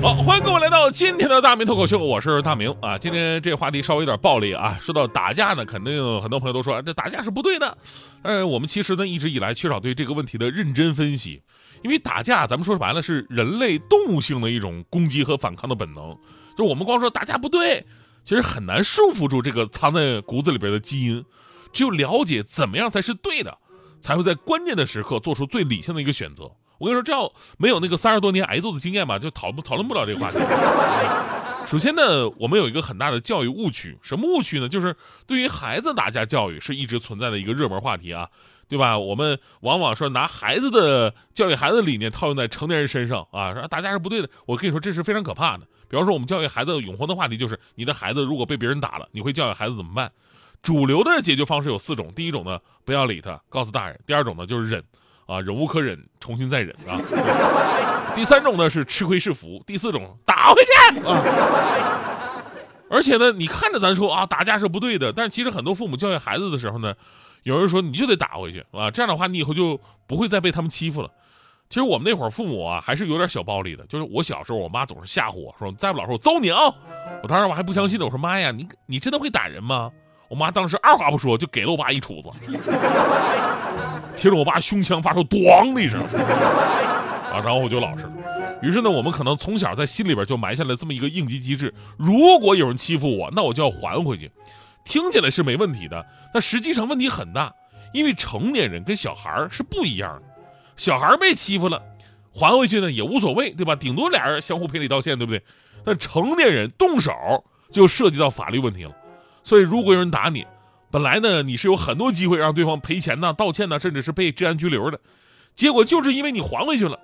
好，欢迎各位来到今天的大明脱口秀，我是大明啊。今天这话题稍微有点暴力啊，说到打架呢，肯定很多朋友都说这打架是不对的。但是我们其实呢一直以来缺少对这个问题的认真分析，因为打架咱们说白了是人类动物性的一种攻击和反抗的本能，就是我们光说打架不对，其实很难束缚住这个藏在骨子里边的基因。只有了解怎么样才是对的，才会在关键的时刻做出最理性的一个选择。我跟你说，这要没有那个三十多年挨揍的经验吧，就讨讨论不了这个话题。首先呢，我们有一个很大的教育误区，什么误区呢？就是对于孩子打架教育是一直存在的一个热门话题啊，对吧？我们往往说拿孩子的教育孩子理念套用在成年人身上啊，说打架是不对的。我跟你说，这是非常可怕的。比方说，我们教育孩子永恒的话题就是，你的孩子如果被别人打了，你会教育孩子怎么办？主流的解决方式有四种，第一种呢，不要理他，告诉大人；第二种呢，就是忍。啊，忍无可忍，重新再忍啊！第三种呢是吃亏是福，第四种打回去啊！而且呢，你看着咱说啊，打架是不对的，但是其实很多父母教育孩子的时候呢，有人说你就得打回去啊，这样的话你以后就不会再被他们欺负了。其实我们那会儿父母啊，还是有点小暴力的，就是我小时候，我妈总是吓唬我说，你再不老实我揍你啊！我当时我还不相信呢，我说妈呀，你你真的会打人吗？我妈当时二话不说就给了我爸一杵子，贴着我爸胸腔发出“咣”的一声，啊，然后我就老实了。于是呢，我们可能从小在心里边就埋下了这么一个应急机制：如果有人欺负我，那我就要还回去。听起来是没问题的，但实际上问题很大，因为成年人跟小孩是不一样的。小孩被欺负了，还回去呢也无所谓，对吧？顶多俩人相互赔礼道歉，对不对？但成年人动手就涉及到法律问题了。所以，如果有人打你，本来呢你是有很多机会让对方赔钱呐、道歉呐，甚至是被治安拘留的，结果就是因为你还回去了，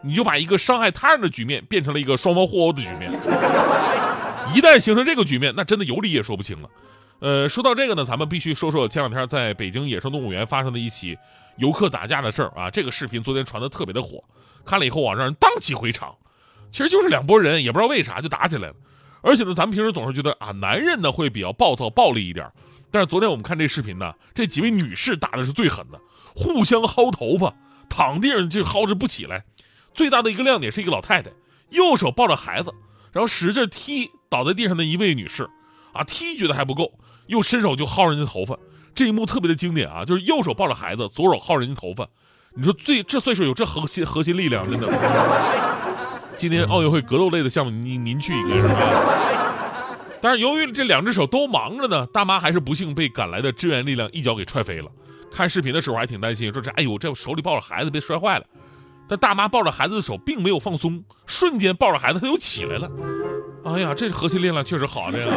你就把一个伤害他人的局面变成了一个双方互殴的局面。一旦形成这个局面，那真的有理也说不清了。呃，说到这个呢，咱们必须说说前两天在北京野生动物园发生的一起游客打架的事儿啊。这个视频昨天传的特别的火，看了以后啊，让人荡气回肠。其实就是两拨人，也不知道为啥就打起来了。而且呢，咱们平时总是觉得啊，男人呢会比较暴躁、暴力一点。但是昨天我们看这视频呢，这几位女士打的是最狠的，互相薅头发，躺地上就薅着不起来。最大的一个亮点是一个老太太，右手抱着孩子，然后使劲踢倒在地上的一位女士，啊，踢觉得还不够，又伸手就薅人家头发。这一幕特别的经典啊，就是右手抱着孩子，左手薅人家头发。你说最这岁数有这核心核心力量，真的。今天奥运会格斗类的项目，您您去一个是吧？但是由于这两只手都忙着呢，大妈还是不幸被赶来的支援力量一脚给踹飞了。看视频的时候还挺担心，说这哎呦这手里抱着孩子别摔坏了。但大妈抱着孩子的手并没有放松，瞬间抱着孩子他又起来了。哎呀，这核心力量确实好，这个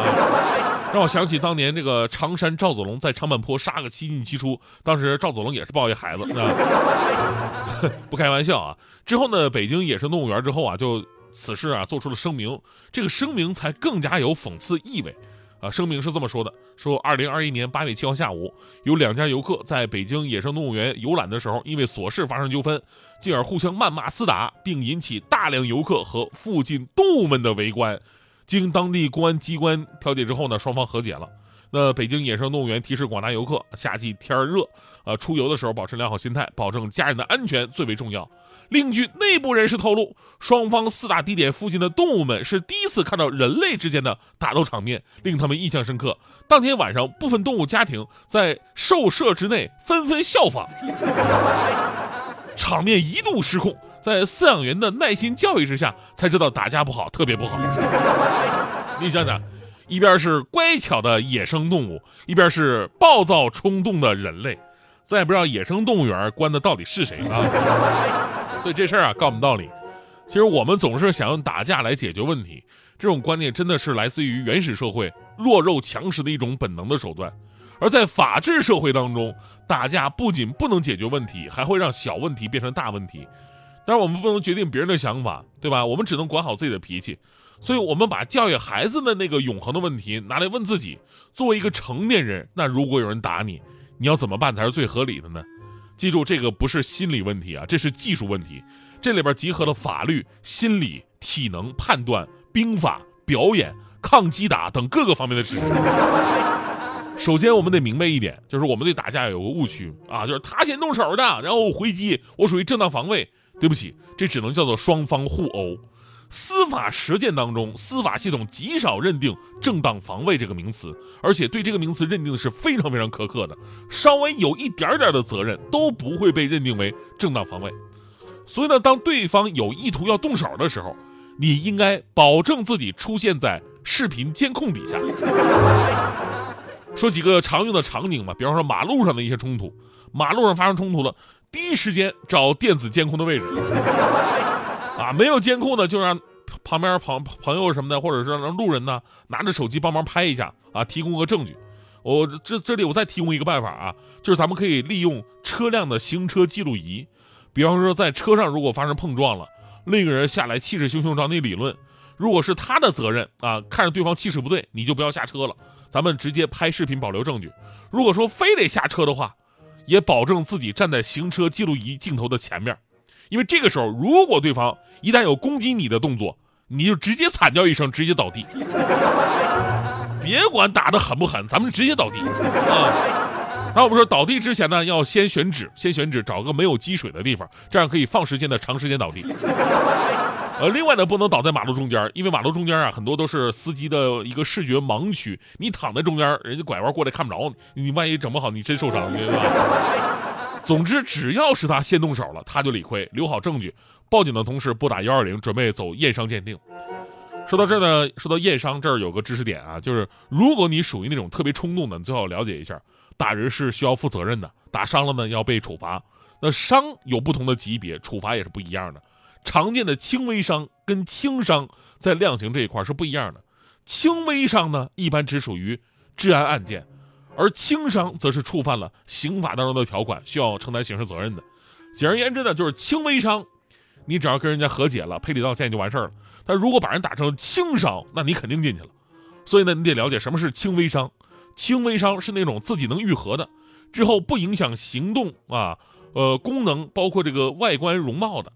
让我想起当年这个常山赵子龙在长坂坡杀个七进七出，当时赵子龙也是抱一孩子，不开玩笑啊。之后呢，北京野生动物园之后啊，就此事啊做出了声明，这个声明才更加有讽刺意味。啊，声明是这么说的：说二零二一年八月七号下午，有两家游客在北京野生动物园游览的时候，因为琐事发生纠纷，进而互相谩骂厮打，并引起大量游客和附近动物们的围观。经当地公安机关调解之后呢，双方和解了。那北京野生动物园提示广大游客，夏季天热，呃，出游的时候保持良好心态，保证家人的安全最为重要。另据内部人士透露，双方四大地点附近的动物们是第一次看到人类之间的打斗场面，令他们印象深刻。当天晚上，部分动物家庭在兽舍之内纷纷效仿，场面一度失控。在饲养员的耐心教育之下，才知道打架不好，特别不好。你想想，一边是乖巧的野生动物，一边是暴躁冲动的人类，咱也不知道野生动物园关的到底是谁啊？所以这事儿啊，告诉我们道理。其实我们总是想用打架来解决问题，这种观念真的是来自于原始社会弱肉强食的一种本能的手段。而在法治社会当中，打架不仅不能解决问题，还会让小问题变成大问题。但是我们不能决定别人的想法，对吧？我们只能管好自己的脾气。所以，我们把教育孩子的那个永恒的问题拿来问自己：作为一个成年人，那如果有人打你，你要怎么办才是最合理的呢？记住，这个不是心理问题啊，这是技术问题。这里边集合了法律、心理、体能、判断、兵法、表演、抗击打等各个方面的知识。首先，我们得明白一点，就是我们对打架有个误区啊，就是他先动手的，然后我回击，我属于正当防卫。对不起，这只能叫做双方互殴。司法实践当中，司法系统极少认定“正当防卫”这个名词，而且对这个名词认定的是非常非常苛刻的，稍微有一点点的责任都不会被认定为正当防卫。所以呢，当对方有意图要动手的时候，你应该保证自己出现在视频监控底下。说几个常用的场景吧，比方说马路上的一些冲突，马路上发生冲突了，第一时间找电子监控的位置。啊，没有监控的就让旁边朋朋友什么的，或者是让路人呢拿着手机帮忙拍一下啊，提供个证据。我这这里我再提供一个办法啊，就是咱们可以利用车辆的行车记录仪，比方说在车上如果发生碰撞了，另一个人下来气势汹汹找你理论，如果是他的责任啊，看着对方气势不对，你就不要下车了，咱们直接拍视频保留证据。如果说非得下车的话，也保证自己站在行车记录仪镜头的前面。因为这个时候，如果对方一旦有攻击你的动作，你就直接惨叫一声，直接倒地。别管打得狠不狠，咱们直接倒地啊！那我们说倒地之前呢，要先选址，先选址，找个没有积水的地方，这样可以放时间的长时间倒地。呃，另外呢，不能倒在马路中间，因为马路中间啊，很多都是司机的一个视觉盲区，你躺在中间，人家拐弯过来看不着你，你万一整不好，你真受伤，对吧？总之，只要是他先动手了，他就理亏。留好证据，报警的同时拨打幺二零，准备走验伤鉴定。说到这儿呢，说到验伤这儿有个知识点啊，就是如果你属于那种特别冲动的，你最好了解一下，打人是需要负责任的，打伤了呢要被处罚。那伤有不同的级别，处罚也是不一样的。常见的轻微伤跟轻伤在量刑这一块是不一样的。轻微伤呢，一般只属于治安案件。而轻伤则是触犯了刑法当中的条款，需要承担刑事责任的。简而言之呢，就是轻微伤，你只要跟人家和解了，赔礼道歉就完事儿了。但如果把人打成轻伤，那你肯定进去了。所以呢，你得了解什么是轻微伤。轻微伤是那种自己能愈合的，之后不影响行动啊，呃，功能包括这个外观容貌的。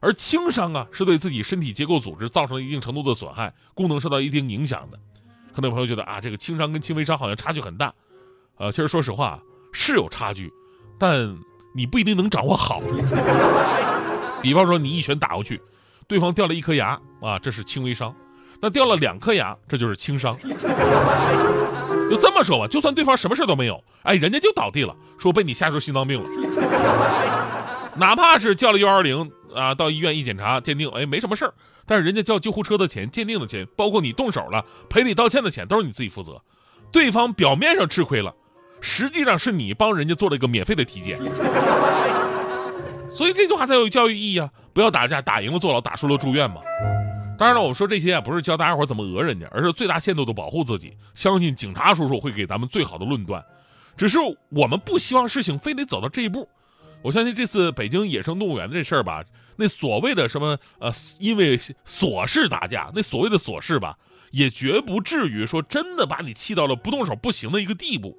而轻伤啊，是对自己身体结构组织造成了一定程度的损害，功能受到一定影响的。可能有朋友觉得啊，这个轻伤跟轻微伤好像差距很大。呃，其实说实话是有差距，但你不一定能掌握好。比方说你一拳打过去，对方掉了一颗牙啊，这是轻微伤；那掉了两颗牙，这就是轻伤。就这么说吧，就算对方什么事都没有，哎，人家就倒地了，说被你吓出心脏病了。哪怕是叫了幺二零啊，到医院一检查鉴定，哎，没什么事儿，但是人家叫救护车的钱、鉴定的钱，包括你动手了赔礼道歉的钱，都是你自己负责。对方表面上吃亏了。实际上是你帮人家做了一个免费的体检，所以这句话才有教育意义啊！不要打架，打赢了坐牢，打输了住院嘛。当然了，我们说这些啊，不是教大家伙怎么讹人家，而是最大限度的保护自己。相信警察叔叔会给咱们最好的论断。只是我们不希望事情非得走到这一步。我相信这次北京野生动物园的这事儿吧，那所谓的什么呃，因为琐事打架，那所谓的琐事吧，也绝不至于说真的把你气到了不动手不行的一个地步。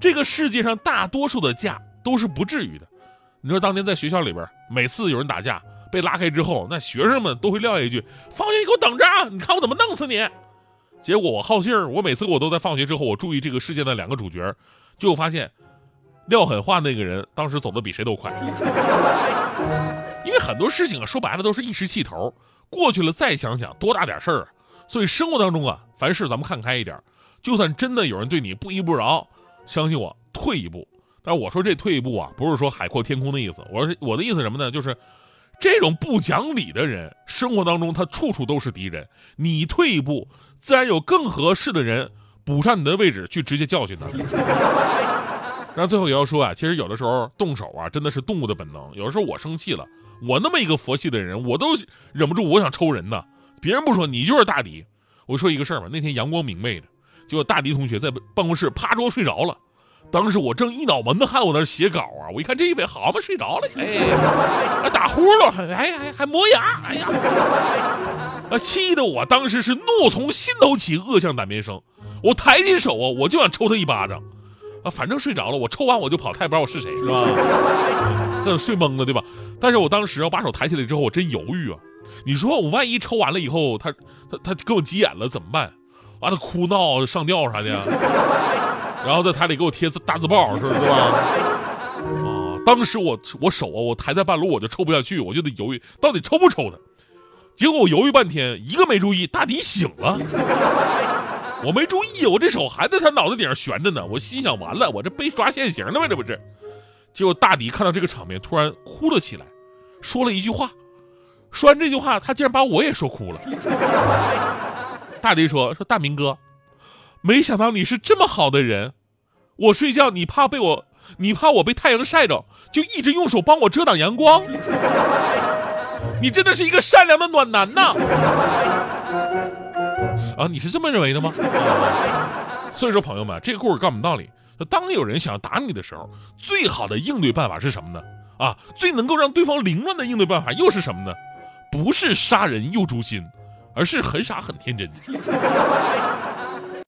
这个世界上大多数的架都是不至于的。你说当年在学校里边，每次有人打架被拉开之后，那学生们都会撂下一句：“放学你给我等着，你看我怎么弄死你。”结果我好信儿，我每次我都在放学之后，我注意这个事件的两个主角，就发现撂狠话那个人当时走的比谁都快。因为很多事情啊，说白了都是一时气头，过去了再想想多大点事儿。所以生活当中啊，凡事咱们看开一点。就算真的有人对你不依不饶，相信我，退一步。但我说这退一步啊，不是说海阔天空的意思。我说我的意思什么呢？就是这种不讲理的人，生活当中他处处都是敌人。你退一步，自然有更合适的人补上你的位置，去直接教训他。那最后也要说啊，其实有的时候动手啊，真的是动物的本能。有的时候我生气了，我那么一个佛系的人，我都忍不住我想抽人呢。别人不说，你就是大敌。我说一个事儿吧，那天阳光明媚的。结果大迪同学在办公室趴桌睡着了，当时我正一脑门子汗，我那写稿啊，我一看这一位好嘛，睡着了，哎，还打呼噜，还还还磨牙，哎呀，啊，气得我当时是怒从心头起，恶向胆边生，我抬起手啊，我就想抽他一巴掌，啊，反正睡着了，我抽完我就跑，他也不知道我是谁，是吧？那睡懵了，对吧？但是我当时我把手抬起来之后，我真犹豫啊。你说我万一抽完了以后，他他他给我急眼了怎么办？完了哭闹上吊啥的，然后在台里给我贴大字报，是是吧？啊，当时我我手啊，我抬在半路，我就抽不下去，我就得犹豫到底抽不抽他。结果我犹豫半天，一个没注意，大迪醒了。我没注意，我这手还在他脑袋顶上悬着呢。我心想，完了，我这被抓现行了吗？这不是？结果大迪看到这个场面，突然哭了起来，说了一句话。说完这句话，他竟然把我也说哭了。大迪说：“说大明哥，没想到你是这么好的人。我睡觉，你怕被我，你怕我被太阳晒着，就一直用手帮我遮挡阳光。你真的是一个善良的暖男呐！啊，你是这么认为的吗？所以说，朋友们，这个故事告诉我们道理：当有人想要打你的时候，最好的应对办法是什么呢？啊，最能够让对方凌乱的应对办法又是什么呢？”不是杀人又诛心，而是很傻很天真。